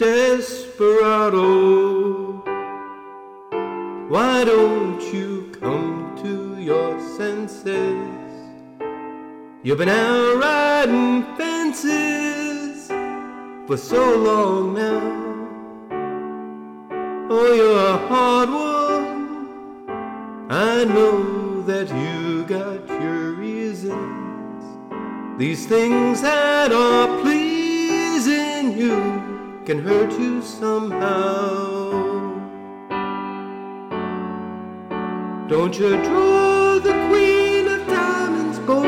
Desperado, why don't you come to your senses? You've been out riding fences for so long now. Oh, you're a hard one. I know that you got your reasons. These things that are pleasing you can hurt you somehow. Don't you draw the queen of diamonds, boy?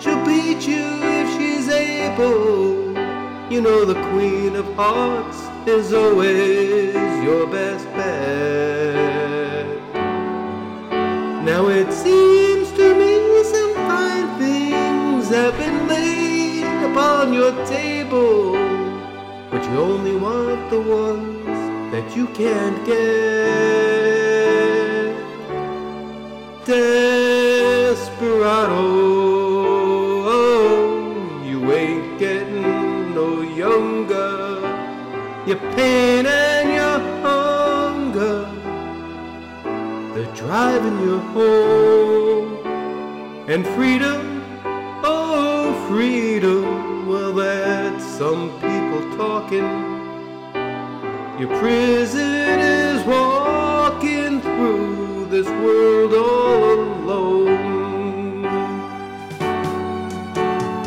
She'll beat you if she's able. You know the queen of hearts is always your best bet. Now it seems to me some fine things have been laid upon your table, but you only want the ones that you can't get. Desperado, oh, you ain't getting no younger. Your pain and your hunger, they're driving you home. And freedom, oh, freedom, well, that's some people talking. Your prison is walking through this world all alone.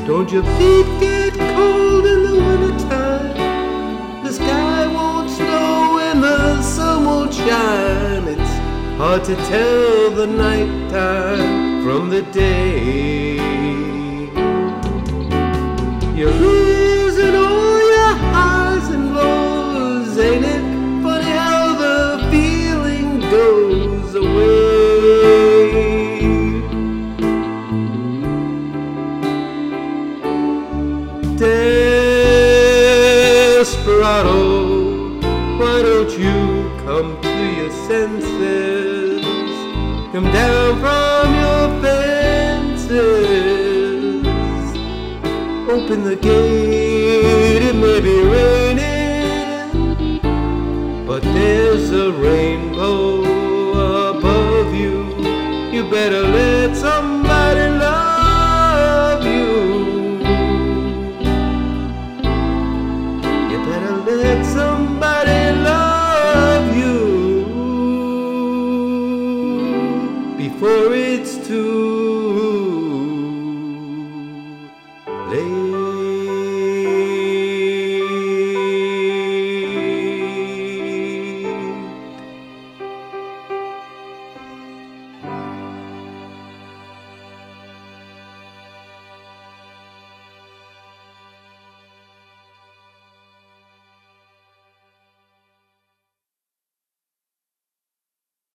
Don't your feet get cold in the wintertime? The sky won't snow and the sun won't shine. It's hard to tell the nighttime from the day. You're Desperado, why don't you come to your senses? Come down from your fences. Open the gate, it may be raining, but there's a rainbow above you. You better let too